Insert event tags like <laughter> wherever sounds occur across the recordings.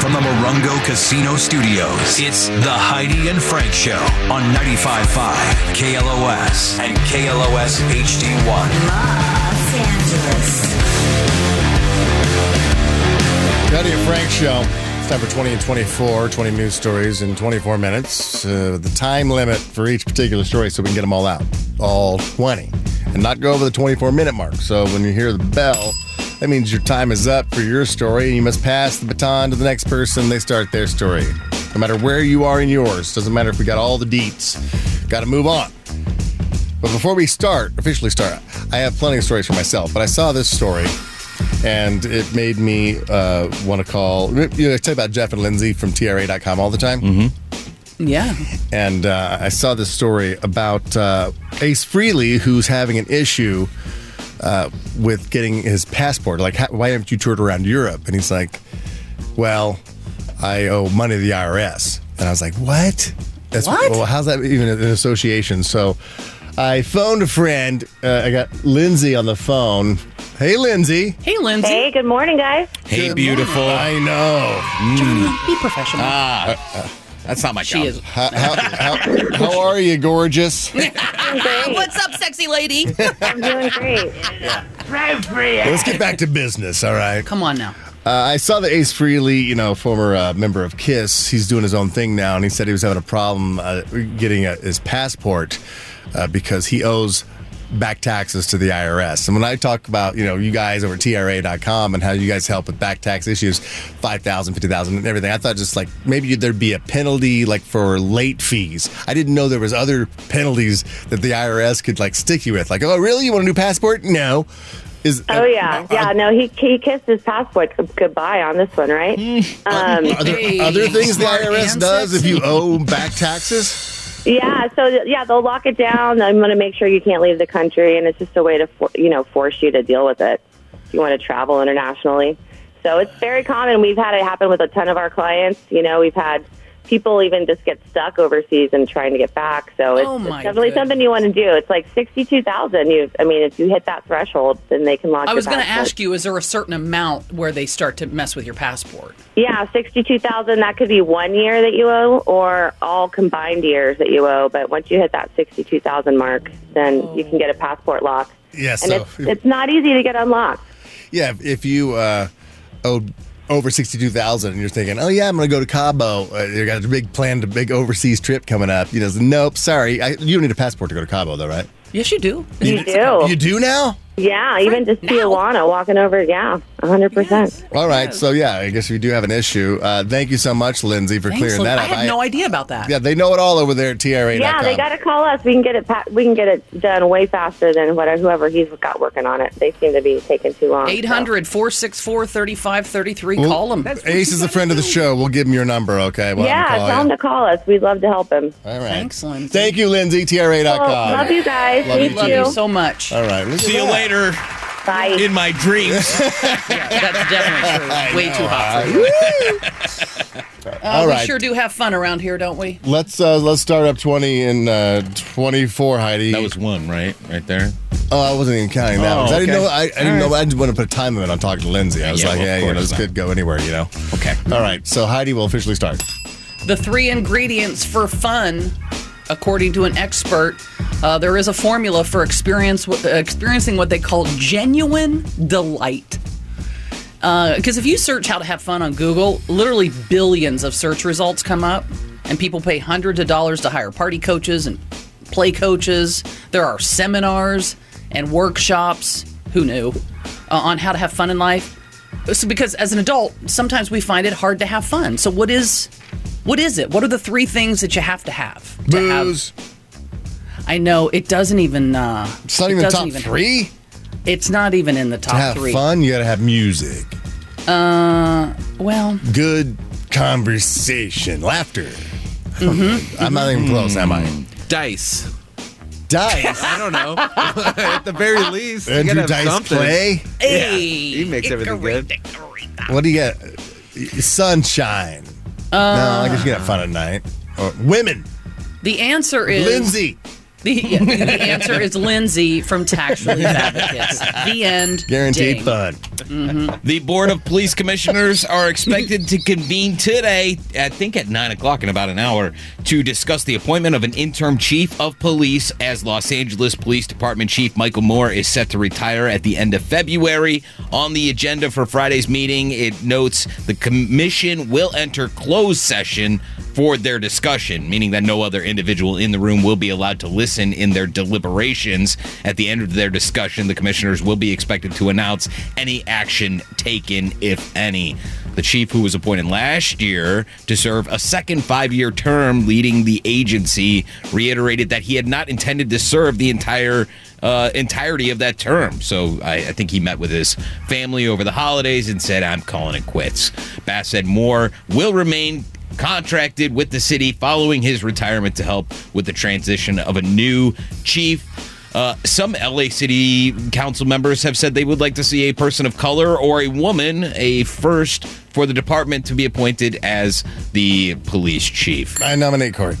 from the Morongo Casino Studios, it's the Heidi and Frank Show on 95.5 KLOS and KLOS HD1. Los Angeles. Heidi and Frank Show. It's time for 20 and 24, 20 news stories in 24 minutes. Uh, the time limit for each particular story so we can get them all out. All 20. And not go over the 24 minute mark. So when you hear the bell, that means your time is up for your story and you must pass the baton to the next person. They start their story. No matter where you are in yours, doesn't matter if we got all the deets. Got to move on. But before we start, officially start, I have plenty of stories for myself. But I saw this story, and it made me uh, want to call. You know, I tell you about Jeff and Lindsay from TRA.com all the time. Mm-hmm. Yeah. And uh, I saw this story about uh, Ace Frehley, who's having an issue uh, with getting his passport. Like, how, why haven't you toured around Europe? And he's like, well, I owe money to the IRS. And I was like, what? That's, What? Well, how's that even an association? So I phoned a friend. Uh, I got Lindsay on the phone. Hey, Lindsay. Hey, Lindsay. Hey, good morning, guys. Hey, beautiful. I know. Johnny, be professional. Ah, that's not my she job. is. How, how, how, how are you, gorgeous? <laughs> I'm great. What's up, sexy lady? I'm doing great. Let's get back to business, all right? Come on now. Uh, I saw that Ace Frehley, you know, former uh, member of Kiss, he's doing his own thing now, and he said he was having a problem uh, getting uh his passport uh, because he owes back taxes to the IRS. And when I talk about, you know, you guys over at TRA.com and how you guys help with back tax issues, 5,000, 50,000 and everything, I thought just like maybe there'd be a penalty like for late fees. I didn't know there was other penalties that the IRS could like stick you with. Like, oh, really? You want a new passport? No. Is, Oh uh, yeah, uh, yeah. No, he he kissed his passport goodbye on this one, right? Hmm. Um, Are there other things the IRS does if you owe back taxes? Yeah. So yeah, they'll lock it down. I'm going to make sure you can't leave the country, and it's just a way to for, you know force you to deal with it if you want to travel internationally. So it's very common. We've had it happen with a ton of our clients. You know, we've had people even just get stuck overseas and trying to get back. So it's, Oh, it's definitely goodness. something you want to do. It's like sixty-two thousand. You, I mean, if you hit that threshold, then they can lock. I was going going to ask you, is there a certain amount where they start to mess with your passport? Yeah, sixty-two thousand. That could be one year that you owe, or all combined years that you owe. But once you hit that sixty-two thousand mark, then you can get a passport lock. Yeah, and so it's, it's not easy to get unlocked. yeah, if you uh, owed over sixty-two thousand, and you're thinking, "Oh yeah, I'm going to go to Cabo," uh, you got a big planned, a big overseas trip coming up. You know, nope, sorry, I, you don't need a passport to go to Cabo, though, right? Yes, you do. You do. You do now. Yeah, even just now. Tijuana, walking over. Yeah, hundred percent. All right, so yeah, I guess we do have an issue. Uh, thank you so much, Lindsay, for Thanks, clearing Lin- that I up. had no idea about that. Yeah, they know it all over there at TRA.com. Yeah, they got to call us. We can get it. Pa- we can get it done way faster than whatever whoever he's got working on it. They seem to be taking too long. so. 800 464 3533. Well, Call them. Ace is a friend of the show. We'll give him your number, okay? We'll Yeah, him call tell him to call us. We'd love to help him. All right. Thanks, Lindsay. Thank you, Lindsay. TRA.com. Well, love you guys. Love Thank you Love you so much. All right. look at See you that. Later Bye. in my dreams. <laughs> Yeah, that's definitely true. <laughs> Way too hot for you. <laughs> Uh, All we right. sure do have fun around here, don't we? Let's uh, let's start up twenty and uh, twenty four, Heidi. that was one, right? Right there. oh, I wasn't even counting that. Oh, one. I didn't know. I, I didn't know. I didn't want to put a time limit on talking to Lindsay. I was Yeah, like, well, yeah, you know, this could go anywhere. You know. Okay. All right. So Heidi will officially start. The three ingredients for fun, according to an expert, uh, there is a formula for experience uh, experiencing what they call genuine delight. Because if you search how to have fun on Google, literally billions of search results come up, and people pay hundreds of dollars to hire party coaches and play coaches. There are seminars and workshops. Who knew uh, on how to have fun in life? So because as an adult, sometimes we find it hard to have fun. So what is what is it? What are the three things that you have to have? to have- Booze. I know it doesn't even. Uh, It's not it even doesn't top even- three. It's not even in the top To have three. fun, you got to have music, Uh, well, good conversation, laughter. <laughs> I'm not even close, am I? Dice. Dice. I don't know. <laughs> At the very least, you Andrew gotta have Dice something. Clay. hey, he makes everything good. What do you get? Sunshine. Uh, no, I guess you get fun at night. Or women. The answer is Lindsay. The, the answer is Lindsay from Tax Relief <laughs> Advocates. The end. Guaranteed Ding. fun. Mm-hmm. The Board of Police Commissioners are expected to convene today, I think at 9 o'clock in about an hour, to discuss the appointment of an interim chief of police as Los Angeles Police Department Chief Michael Moore is set to retire at the end of February. On the agenda for Friday's meeting, it notes the commission will enter closed session for their discussion, meaning that no other individual in the room will be allowed to listen in their deliberations. At the end of their discussion, the commissioners will be expected to announce any action taken, if any. The chief, who was appointed last year to serve a second five year term leading the agency, reiterated that he had not intended to serve the entire uh, entirety of that term. So I, I think he met with his family over the holidays and said, I'm calling it quits. Bass said Moore will remain contracted with the city following his retirement to help with the transition of a new chief. Uh, some LA City Council members have said they would like to see a person of color or a woman, a first for the department to be appointed as the police chief. I nominate Corey.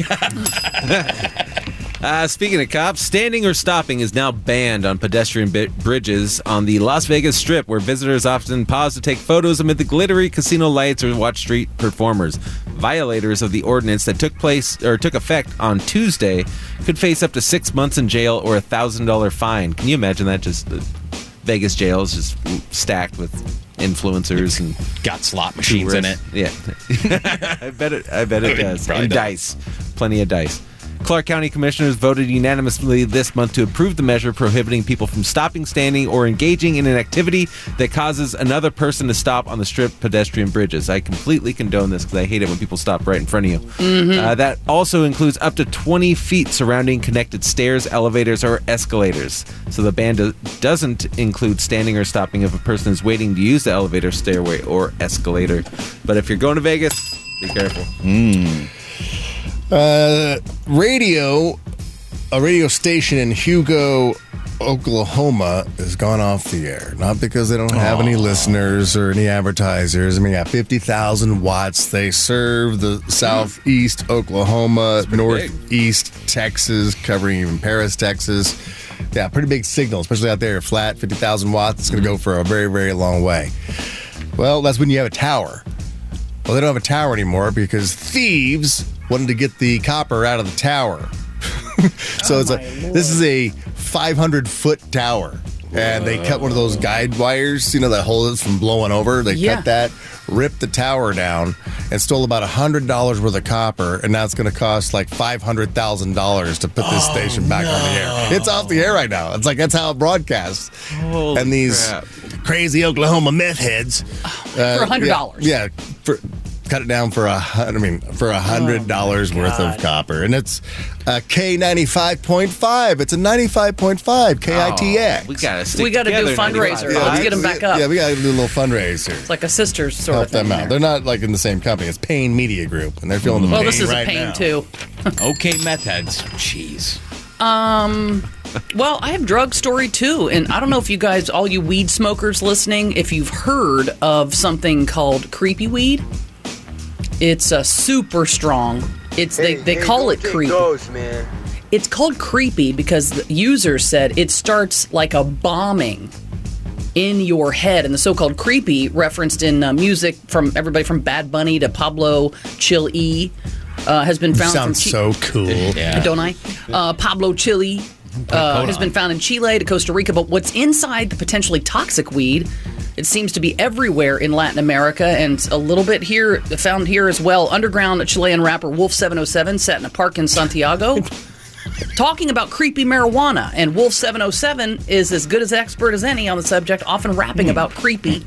<laughs> Uh, speaking of cops, standing or stopping is now banned on pedestrian bi- bridges on the Las Vegas Strip, where visitors often pause to take photos amid the glittery casino lights or watch street performers. Violators of the ordinance that took place or took effect on Tuesday could face up to six months in jail or a thousand dollar fine. Can you imagine that? Just uh, Vegas jails just stacked with influencers and Got slot machines in it. yeah, <laughs> I bet it. I bet it does. And does. dice, plenty of dice. Clark County commissioners voted unanimously this month to approve the measure prohibiting people from stopping, standing, or engaging in an activity that causes another person to stop on the strip pedestrian bridges. I completely condone this because I hate it when people stop right in front of you. Uh, that also includes up to 20 feet surrounding connected stairs, elevators, or escalators. So the ban do- doesn't include standing or stopping if a person is waiting to use the elevator, stairway, or escalator. But if you're going to Vegas, be careful. Uh, radio, a radio station in Hugo, Oklahoma, has gone off the air. Not because they don't have any listeners or any advertisers. I mean, yeah, 50,000 watts. They serve the southeast Oklahoma, northeast Texas, covering even Paris, Texas. Yeah, pretty big signal, especially out there, flat, 50,000 watts. It's going to go for a very, very long way. Well, that's when you have a tower. Well, they don't have a tower anymore because thieves wanted to get the copper out of the tower. <laughs> so it's a this is a 500 foot tower, and they cut one of those guide wires, you know, that hold it from blowing over. They Yeah. cut that, ripped the tower down, and stole about hundred dollars worth of copper, and now it's going to cost like five hundred thousand dollars to put this station back on the air. It's off the air right now. It's like that's how it broadcasts. Holy and these crap. crazy Oklahoma meth heads uh, For $100. Yeah, yeah, for cut it down for a hun- I mean for a hundred dollars worth of copper, and it's a K ninety five point five. It's a ninety five point five KITX. Oh, we gotta stick We gotta do together, fundraiser. 95. Let's we- get 'em back up. Yeah, we got to do a little fundraiser. It's like a sister's sort Help of thing. them out. there. They're not like in the same company. It's Payne Media Group, and they're feeling the Well, pain this is right a pain now. too. <laughs> Okay, meth heads. Jeez. Um. Well, I have drug story too, and I don't know if you guys, all you weed smokers listening, if you've heard of something called creepy weed. It's uh, super strong. It's they, they call it creepy. man. It's called creepy because the users said it starts like a bombing in your head, and the so-called creepy referenced in uh, music from everybody from Bad Bunny to Pablo Chill E uh, has been found Sounds from Chi- so cool. Yeah. <laughs> don't I? Uh, Pablo Chile uh, has been found in Chile to Costa Rica, but what's inside the potentially toxic weed? It seems to be everywhere in Latin America and a little bit here, found here as well. Underground Chilean rapper Wolf 707 sat in a park in Santiago <laughs> talking about creepy marijuana. And Wolf 707 is as good as expert as any on the subject, often rapping about creepy.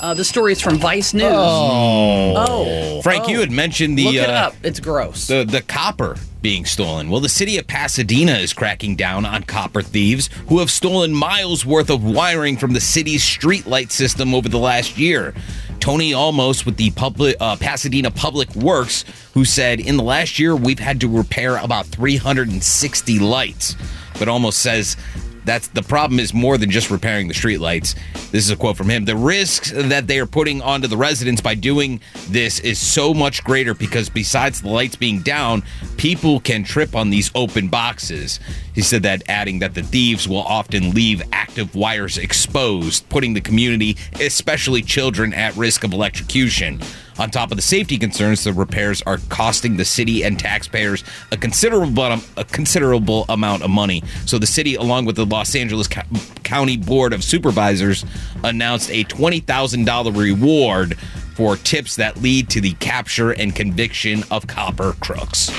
Uh, the story is from Vice News. Oh. Frank, Oh. you had mentioned the Look it uh, up. It's gross. the the copper being stolen. Well, the city of Pasadena is cracking down on copper thieves who have stolen miles worth of wiring from the city's street light system over the last year. Tony Almost with the public uh, Pasadena Public Works, who said in the last year we've had to repair about 360 lights, but almost says that's the problem is more than just repairing the streetlights. This is a quote from him. The risks that they are putting onto the residents by doing this is so much greater because besides the lights being down, people can trip on these open boxes. He said that, adding that the thieves will often leave active wires exposed, putting the community, especially children, at risk of electrocution. On top of the safety concerns, the repairs are costing the city and taxpayers a considerable um, a considerable amount of money. So the city, along with the Los Angeles Co- County Board of Supervisors, announced a twenty thousand dollar reward for tips that lead to the capture and conviction of copper crooks.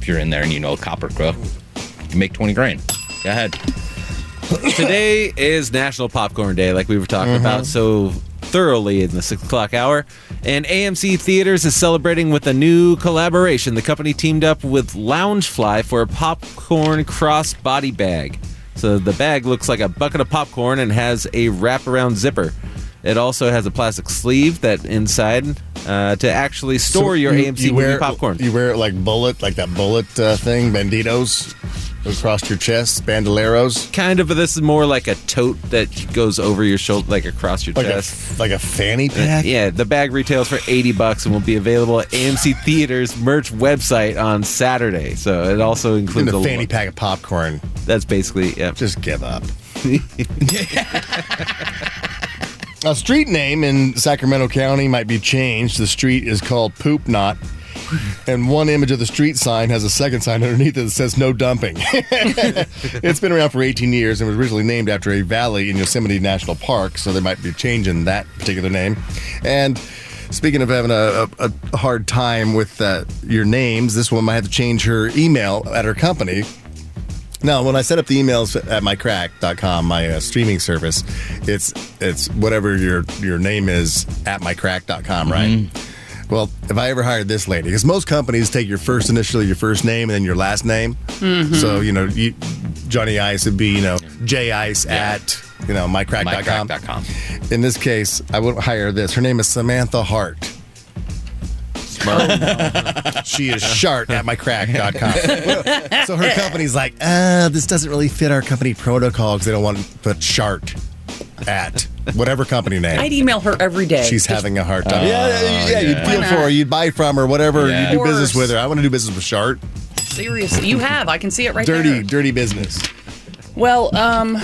If you're in there and you know a copper crook, you make twenty grand. Go ahead. Today is National Popcorn Day, like we were talking mm-hmm. about so thoroughly in the six o'clock hour. And AMC Theaters is celebrating with a new collaboration. The company teamed up with Loungefly for a popcorn cross body bag. So the bag looks like a bucket of popcorn and has a wraparound zipper. It also has a plastic sleeve that inside uh, to actually store your You- AMC you wear, popcorn. You wear it like bullet, like that bullet uh, thing, banditos across your chest, bandoleros, kind of, but this is more like a tote that goes over your shoulder, like across your like a chest. like a fanny pack. Yeah, the bag retails for 80 bucks and will be available at AMC Theaters merch website on Saturday. So it also includes the a fanny pack of popcorn. That's basically yeah. Just give up. <laughs> A street name in Sacramento County might be changed. The street is called Poopenaut. And one image of the street sign has a second sign underneath it that says no dumping. <laughs> it's been around for 18 years and was originally named after a valley in Yosemite National Park, so they might be changing that particular name. And speaking of having a, a, a hard time with uh, your names, this woman might have to change her email at her company now, when I set up the emails at mycrack.com, my uh, streaming service, it's it's whatever your your name is at mycrack.com, right? Well, if I ever hired this lady, because most companies take your first initial, your first name, and then your last name. So, you know, you, Johnny Ice would be, you know, J Ice at, you know, mycrack.com. Mycrack.com. In this case, I would hire this. Her name is Samantha Hart. <laughs> She is shart at mycrack.com. <laughs> so her company's like, uh, this doesn't really fit our company protocol because they don't want to put shart at whatever company name. I'd email her every day. She's having a hard time. yeah, yeah, yeah, you'd yeah. feel for her. You'd buy from her, whatever. Yeah. You do business with her. I want to do business with Shart. Seriously, you have. I can see it right Dirty, there. dirty business. Well, um,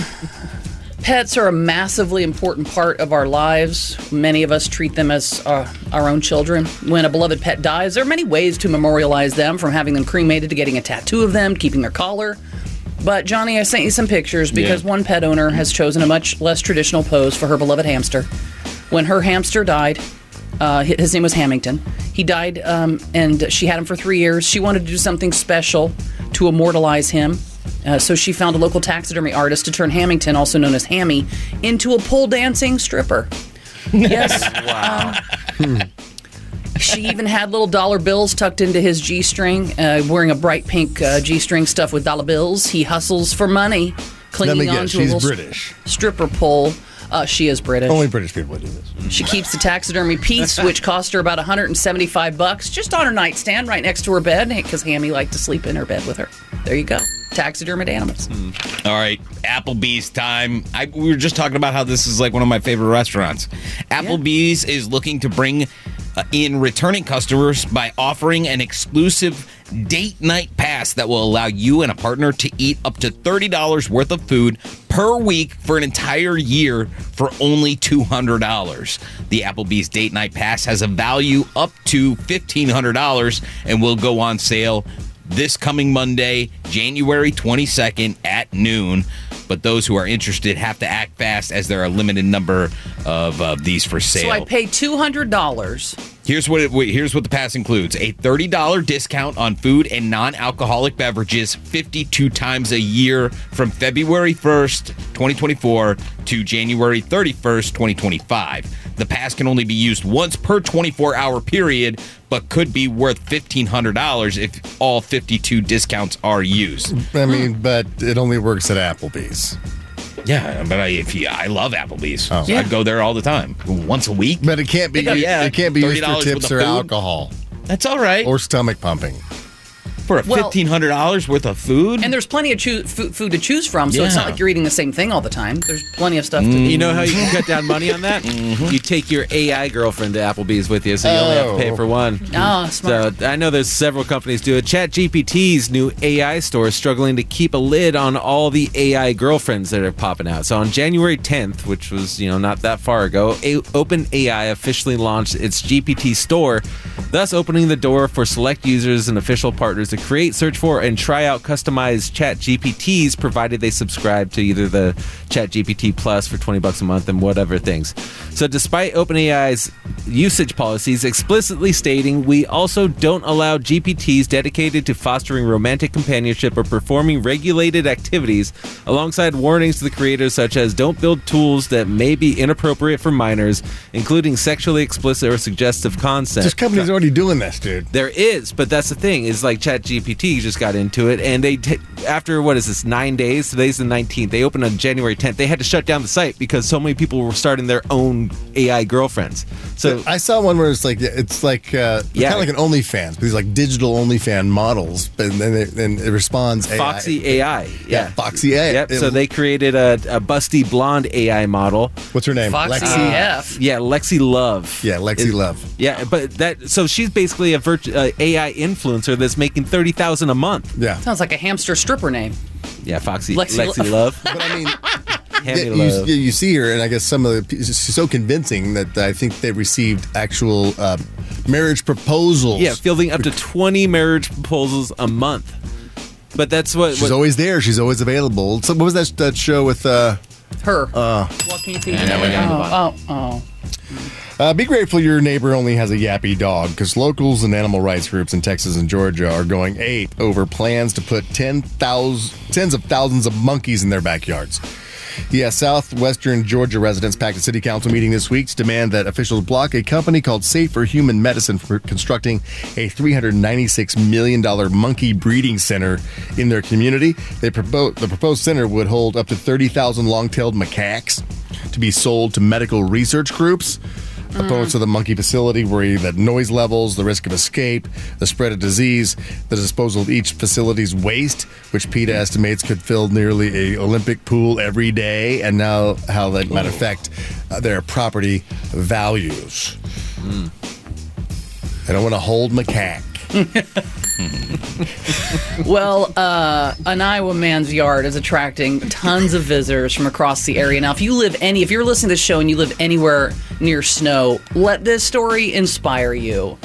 pets are a massively important part of our lives. Many of us treat them as uh, our own children. When a beloved pet dies, there are many ways to memorialize them, from having them cremated to getting a tattoo of them, keeping their collar. But Johnny, I sent you some pictures because Yeah. one pet owner has chosen a much less traditional pose for her beloved hamster. When her hamster died, uh, his name was Hamilton. He died, um, and she had him for three years. She wanted to do something special to immortalize him. Uh, so she found a local taxidermy artist to turn Hamilton, also known as Hammy, into a pole dancing stripper. <laughs> Yes. wow. She even had little dollar bills tucked into his G string, uh, wearing a bright pink uh, G string stuffed with dollar bills. He hustles for money, clinging on to a little British. stripper pole. Uh, she is British. Only British people would do this. She keeps the taxidermy piece, <laughs> which cost her about 175 bucks, just on her nightstand right next to her bed, because Hammy liked to sleep in her bed with her. There you go. Taxidermied animals. All right, Applebee's time. I, we were just talking about how this is like one of my favorite restaurants. Applebee's is looking to bring uh, in returning customers by offering an exclusive date night pass that will allow you and a partner to eat up to $30 worth of food per week for an entire year for only $200. The Applebee's date night pass has a value up to $1,500 and will go on sale this coming Monday, January 22nd at noon. But those who are interested have to act fast as there are a limited number of uh, these for sale. So I pay $200. Here's what it, here's what the pass includes: a thirty dollar discount on food and non-alcoholic beverages, fifty-two times a year from February first, twenty twenty-four, to January thirty-first, twenty twenty-five. The pass can only be used once per twenty-four hour period, but could be worth fifteen hundred dollars if all fifty-two discounts are used. I mean, but it only works at Applebee's. Yeah, but I, if you, I love Applebee's, Oh. so I'd go there all the time, once a week. But it can't be. Yeah, yeah. It can't be used $30 for with tips or food. alcohol That's all right. or stomach pumping. for a Well- fifteen hundred dollars worth of food. And there's plenty of choo- food, food to choose from, so it's not like you're eating the same thing all the time. There's plenty of stuff to mm. You know how you can cut down money on that? <laughs> Mm-hmm. You take your AI girlfriend to Applebee's with you, so you only have to pay Oh. for one. Ah, smart. So I know there's several companies do it. ChatGPT's new AI store is struggling to keep a lid on all the AI girlfriends that are popping out. So on January 10th, which was you know not that far ago, a- OpenAI officially launched its GPT store, thus opening the door for select users and official partners to create, search for, and try out customized ChatGPTs, provided they subscribe to either the ChatGPT Plus for 20 bucks a month and whatever things. So despite OpenAI's usage policies explicitly stating we also don't allow GPTs dedicated to fostering romantic companionship or performing regulated activities, alongside warnings to the creators such as don't build tools that may be inappropriate for minors, including sexually explicit or suggestive content. This company's already doing this, dude. There is, but that's the thing is like ChatGPT just got into it, and they t- after what is this nine days? Today's the nineteenth. They opened on January tenth. They had to shut down the site because so many people were starting their own AI girlfriends. So I saw one where it's like it's like uh, Yeah. kind of like an OnlyFans, but these like digital OnlyFan models, and then it, and it responds AI. Foxy AI, yeah, Foxy AI. Yep. It- so they created a, a busty blonde AI model. What's her name? Foxy Lexi. AF. Yeah, Lexi Love. Yeah, Lexi Is- Love. Yeah, but that so she's basically a virtu- uh, AI influencer that's making thirty thousand a month. Yeah, Sounds like a hamster stripper name. Yeah, Foxy Lexi Lexi, Love. Love. <laughs> but I mean, <laughs> Hammy yeah, Love. you, you see her, and I guess some of the she's so convincing that I think they received actual uh, marriage proposals. Yeah, fielding up to 20 marriage proposals a month. But that's what. she's what always there. She's always available. So what was that that show with? Uh, Her. Joaquin Phoenix. now we're down to the oh, oh, oh. Uh, be grateful your neighbor only has a yappy dog because locals and animal rights groups in Texas and Georgia are going ape over plans to put 10,000 tens of thousands of monkeys in their backyards. Yeah, southwestern Georgia residents packed a city council meeting this week to demand that officials block a company called Safer Human Medicine for constructing a $396 million monkey breeding center in their community. They propo- the proposed center would hold up to 30,000 long-tailed macaques to be sold to medical research groups. Opponents of the monkey facility worry that noise levels, the risk of escape, the spread of disease, the disposal of each facility's waste, which PETA estimates could fill nearly a Olympic pool every day, and now how that might affect uh, their property values. I don't want to hold macaque. <laughs> <laughs> Well, uh, an Iowa man's yard is attracting tons of visitors from across the area. Now, if you live any, if you're listening to this show and you live anywhere near snow, let this story inspire you.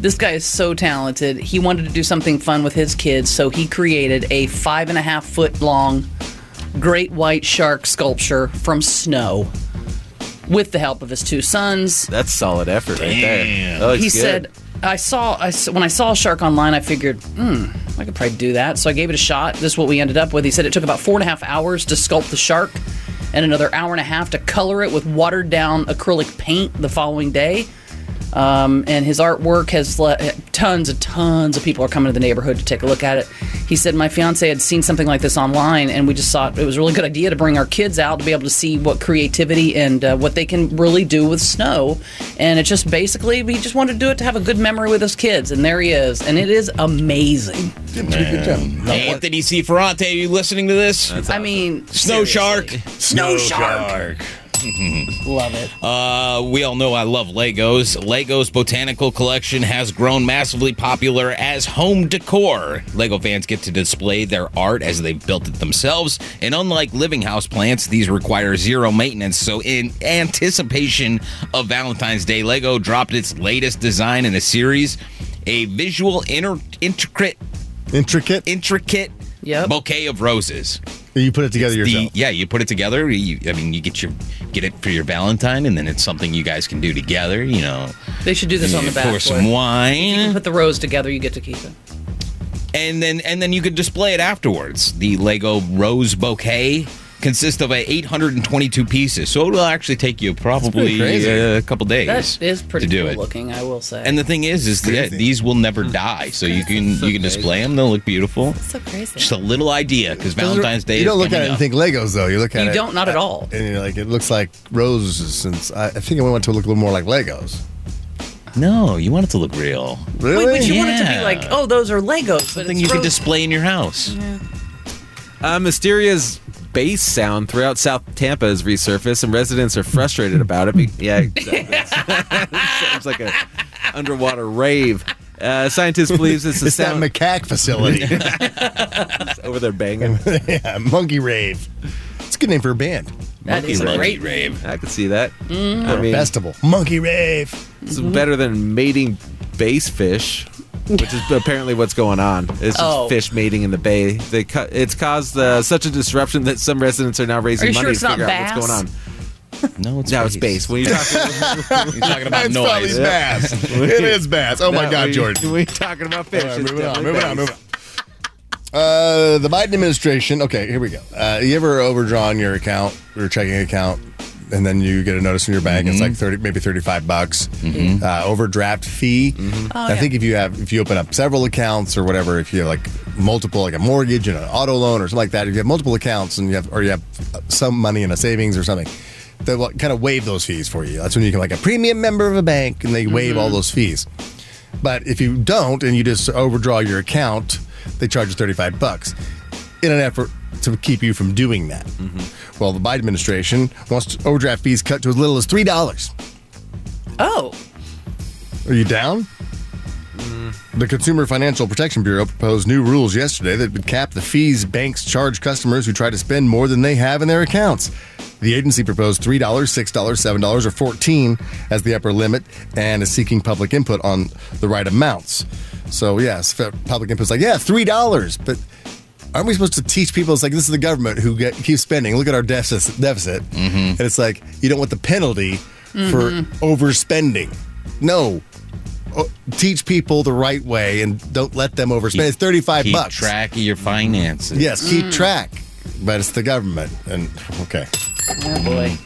This guy is so talented. He wanted to do something fun with his kids, so he created a five and a half foot long great white shark sculpture from snow with the help of his two sons. That's solid effort right there. That looks he good. said i saw I, s- when i saw a shark online i figured hmm i could probably do that so i gave it a shot this is what we ended up with he said it took about four and a half hours to sculpt the shark and another hour and a half to color it with watered down acrylic paint the following day um, and his artwork has le- tons and tons of people are coming to the neighborhood to take a look at it. He said my fiance had seen something like this online, and we just thought it was a really good idea to bring our kids out to be able to see what creativity and uh, what they can really do with snow. And it's just basically we just wanted to do it to have a good memory with his kids, and there he is, and it is amazing. Good job. Anthony C. Ferrante, are you listening to this? I mean, Snow Shark. Snow Shark. <laughs> love it. Uh, we all know I love Legos. Legos Botanical Collection has grown massively popular as home decor. Lego fans get to display their art as they've built it themselves, and unlike living house plants, these require zero maintenance. So, in anticipation of Valentine's Day, Lego dropped its latest design in a series, a visual inter- intricate Intricate. intricate Yep. bouquet of roses. You put it together The- yourself. yeah, you put it together. You, I mean, you get your get it for your Valentine, and then it's something you guys can do together. You know, They should do this on the back. pour some boy. wine, Put the rose together, you get to keep it. and then and then you could display it afterwards. The Lego Rose Bouquet consists of 822 pieces, so it'll actually take you probably uh, a couple days. That is pretty to do cool it. looking, I will say. And the thing is, is that these will never die, so you can So you can crazy. display them. They'll look beautiful. So crazy. Just a little idea because Valentine's Day. You don't is look at coming it and up. think Legos, though. You look at You it. don't, not at all. And you're like, it looks like roses. Since I, I think I want to look a little more like Legos. No, you want it to look real. Really? Wait, but you want it to be Yeah. like, oh, those are Legos, but Something it's you can display in your house. Uh, Mysteria's bass sound throughout South Tampa has resurfaced, and residents are frustrated about it. Be- yeah, exactly. <laughs> Sounds like a underwater rave. Uh, scientists believe it's the it's that sound macaque facility. <laughs> over there banging. <laughs> yeah, Monkey Rave. It's a good name for a band. That is a Monkey great rave. I could see that. Mm-hmm. I mean, Festival. Monkey Rave. it's better than mating bass fish, which is apparently what's going on. It's just Oh. fish mating in the bay. They cu- it's caused uh, such a disruption that some residents are now raising Are money sure to not figure out what's going on. No, it's No, it's bass. When you're talking, <laughs> You're talking about It's probably noise. bass. <laughs> it is bass. Oh my God, when- Jordan. <laughs> When you're talking about fish, All right, it's moving on, moving on, moving on. Uh, the Biden administration. Okay, here we go. Uh, you ever overdrawn your account your checking account, and then you get a notice in your bank? It's like mm-hmm. thirty, maybe thirty-five bucks. Mm-hmm. Uh, overdraft fee. Mm-hmm. Oh, I think if you have, if you open up several accounts or whatever, if you have like multiple, like a mortgage and an auto loan or something like that, if you have multiple accounts and you have, or you have some money in a savings or something. They will kind of waive those fees for you. That's when you can like a premium member of a bank, and they waive all those fees. But if you don't and you just overdraw your account, they charge you 35 bucks in an effort to keep you from doing that. Well, the Biden administration wants overdraft fees cut to as little as $3. Oh, Are you down? The Consumer Financial Protection Bureau proposed new rules yesterday that would cap the fees banks charge customers who try to spend more than they have in their accounts. The agency proposed $3, $6, $7, or 14 as the upper limit and is seeking public input on the right amounts. So, yes, public input's like, yeah, $3, but aren't we supposed to teach people? It's like this is the government who get, keeps spending. Look at our deficit, deficit. Mm-hmm. and it's like you don't want the penalty for mm-hmm. overspending. No, O- teach people the right way and don't let them overspend. it's thirty-five Keep bucks. track of your finances. Yes, keep mm. track, but it's the government. And okay, oh boy.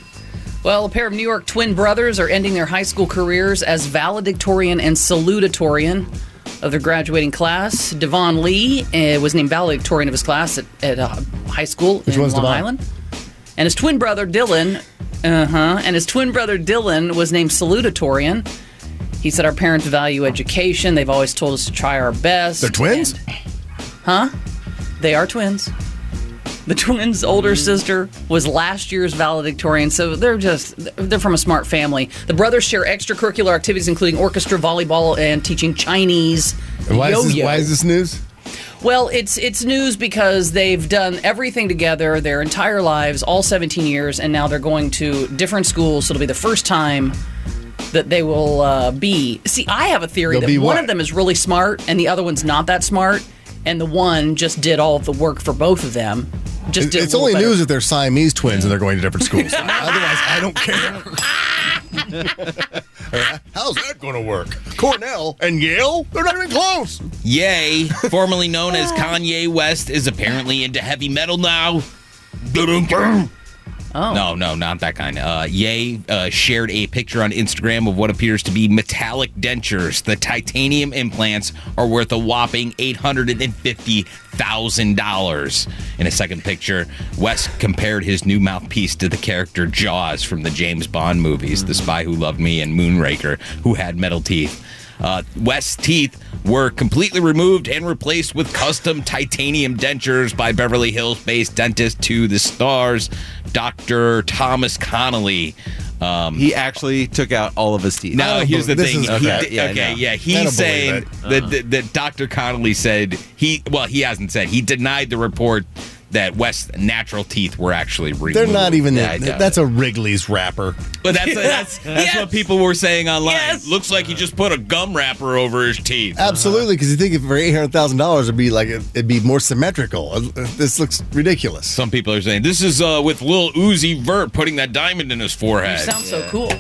Well, a pair of New York twin brothers are ending their high school careers as valedictorian and salutatorian of their graduating class. Devon Lee uh, was named valedictorian of his class at, at uh, high school in one's Long Devon? Island. And his twin brother Dylan, uh huh, and his twin brother Dylan was named salutatorian. He said, Our parents value education. They've always told us to try our best. they're twins. And- they are twins. The twins' older sister was last year's valedictorian, so they're just they're from a smart family. The brothers share extracurricular activities including orchestra, volleyball, and teaching Chinese why, is this, yo-yo. why is this news? Well, it's it's news because they've done everything together their entire lives, all 17 years, and now they're going to different schools. So it'll be the first time that they will uh, be. See, I have a theory They'll that be one what? of them is really smart and the other one's not that smart, and the one just did all of the work for both of them. Just did It's only better. news that they're Siamese twins and they're going to different schools. <laughs> Otherwise, I don't care. <laughs> How's that going to work? Cornell and Yale? They're not even close. Ye, formerly known as Kanye West, is apparently into heavy metal now. Oh. No, no, not that kind. Uh, Ye uh, shared a picture on Instagram of what appears to be metallic dentures. The titanium implants are worth a whopping eight hundred and fifty thousand dollars. In a second picture, West compared his new mouthpiece to the character Jaws from the James Bond movies, The Spy Who Loved Me and Moonraker, who had metal teeth. Uh, West's teeth were completely removed and replaced with custom titanium dentures by Beverly Hills based dentist to the stars, Dr. Thomas Connolly. Um, He actually took out all of his teeth. now, here's the believe- thing. this is He crap. did- Yeah, okay, no. yeah, he's don't saying believe it. that, that, that Dr. Connolly said he, well, he hasn't said, he denied the report that West's natural teeth were actually removed. They're not even. Yeah, I that's it. a Wrigley's wrapper. But that's that's, that's what people were saying online. Yes. Looks like he just put a gum wrapper over his teeth. Absolutely, because you think if for eight hundred thousand dollars, it'd be like it'd be more symmetrical. Uh, This looks ridiculous. Some people are saying this is uh, with Lil Uzi Vert putting that diamond in his forehead. Sounds so cool.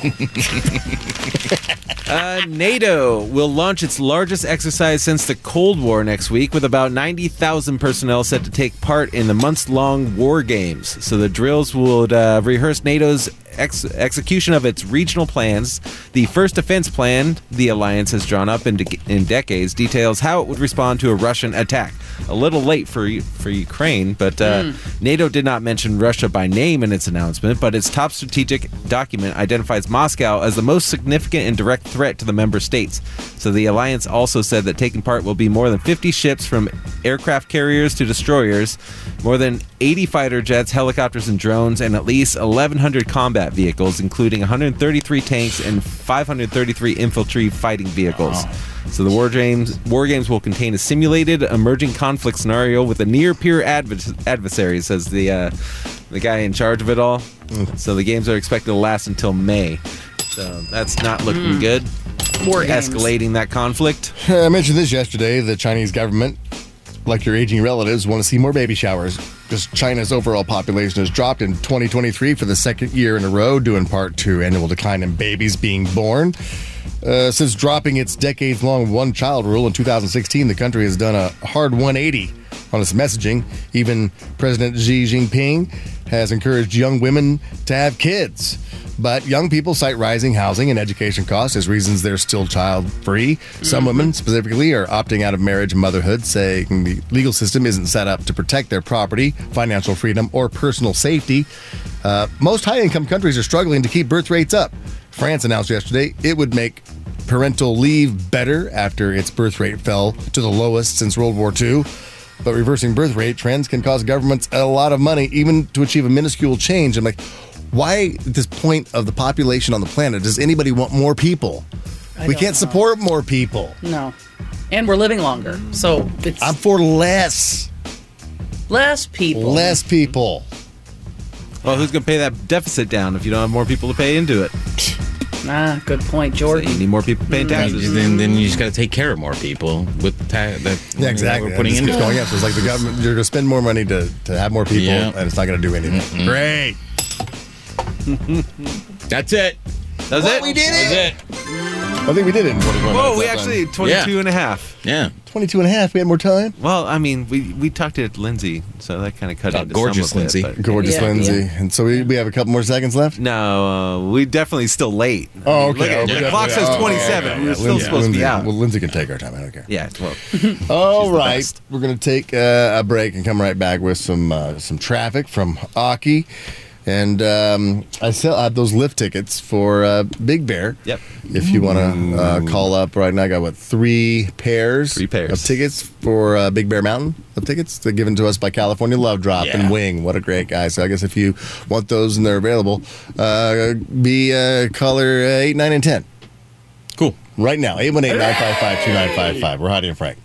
<laughs> Uh, NATO will launch its largest exercise since the Cold War next week, with about 90,000 personnel set to take part in the months long war games. So the drills would uh, rehearse NATO's ex- execution of its regional plans. The first defense plan the alliance has drawn up in, de- in decades details how it would respond to a Russian attack. A little late for for Ukraine, but uh, NATO did not mention Russia by name in its announcement. But its top strategic document identifies Moscow as the most significant and direct threat to the member states. So the alliance also said that taking part will be more than 50 ships from aircraft carriers to destroyers, more than 80 fighter jets, helicopters, and drones, and at least 1,100 combat vehicles, including 133 tanks and 533 infantry fighting vehicles. So the war games war games will contain a simulated emerging conflict scenario with a near peer advers- adversary, says the uh, the guy in charge of it all. So the games are expected to last until May. So that's not looking good. More games. Escalating that conflict. <laughs> I mentioned this yesterday. The Chinese government, like your aging relatives, want to see more baby showers. Because China's overall population has dropped in 2023 for the second year in a row, due in part to annual decline in babies being born. Uh, since dropping its decades long one child rule in 2016, the country has done a hard 180 on its messaging. Even President Xi Jinping has encouraged young women to have kids. But young people cite rising housing and education costs as reasons they're still child free. Some women, specifically, are opting out of marriage and motherhood, saying the legal system isn't set up to protect their property, financial freedom, or personal safety. Uh, most high income countries are struggling to keep birth rates up. France announced yesterday it would make parental leave better after its birth rate fell to the lowest since World War II. But reversing birth rate trends can cost governments a lot of money, even to achieve a minuscule change. I'm like, why at this point of the population on the planet does anybody want more people? we can't know. support more people. No. And we're living longer. So it's I'm for less, less people. less people. Well, who's going to pay that deficit down if you don't have more people to pay into it? <laughs> Ah, good point, So you need more people paying taxes. Then, then you just got to take care of more people with the ta- that Yeah, exactly. we're putting into keeps it. going up. So it's like the government, you're going to spend more money to, to have more people, Yeah. and it's not going to do anything. Great. <laughs> That's it. That's it. we did That's it. I think we did it in 21 Whoa, we that time. actually 22 and a half. Yeah. 22 and a half. We had more time. Well, I mean, we we talked to Lindsay, so that kind of cut Oh, into gorgeous some of it, Lindsay. but- Gorgeous Yeah, Lindsay. yeah. And so we, we have a couple more seconds left. No, uh, we definitely still late. Oh, okay. look at- Oh, the clock yeah. says Oh, 27. okay, We're yeah. still Lindsay- supposed to be out. Well, Lindsay can take our time. I don't care. yeah, well, <laughs> All the right, we're going to take uh, a break and come right back with some uh, some traffic from Aki. And um, I still have those lift tickets for uh, Big Bear. Yep. If you want to uh, call up right now, I got what three pairs, Three pairs. of tickets for uh, Big Bear Mountain of tickets. They're given to us by California Love Drop Yeah. and Wing. What a great guy! So I guess if you want those and they're available, uh, be uh, caller uh, eight, nine, and ten Cool. right now. 818 955 2955. We're Heidi and Frank.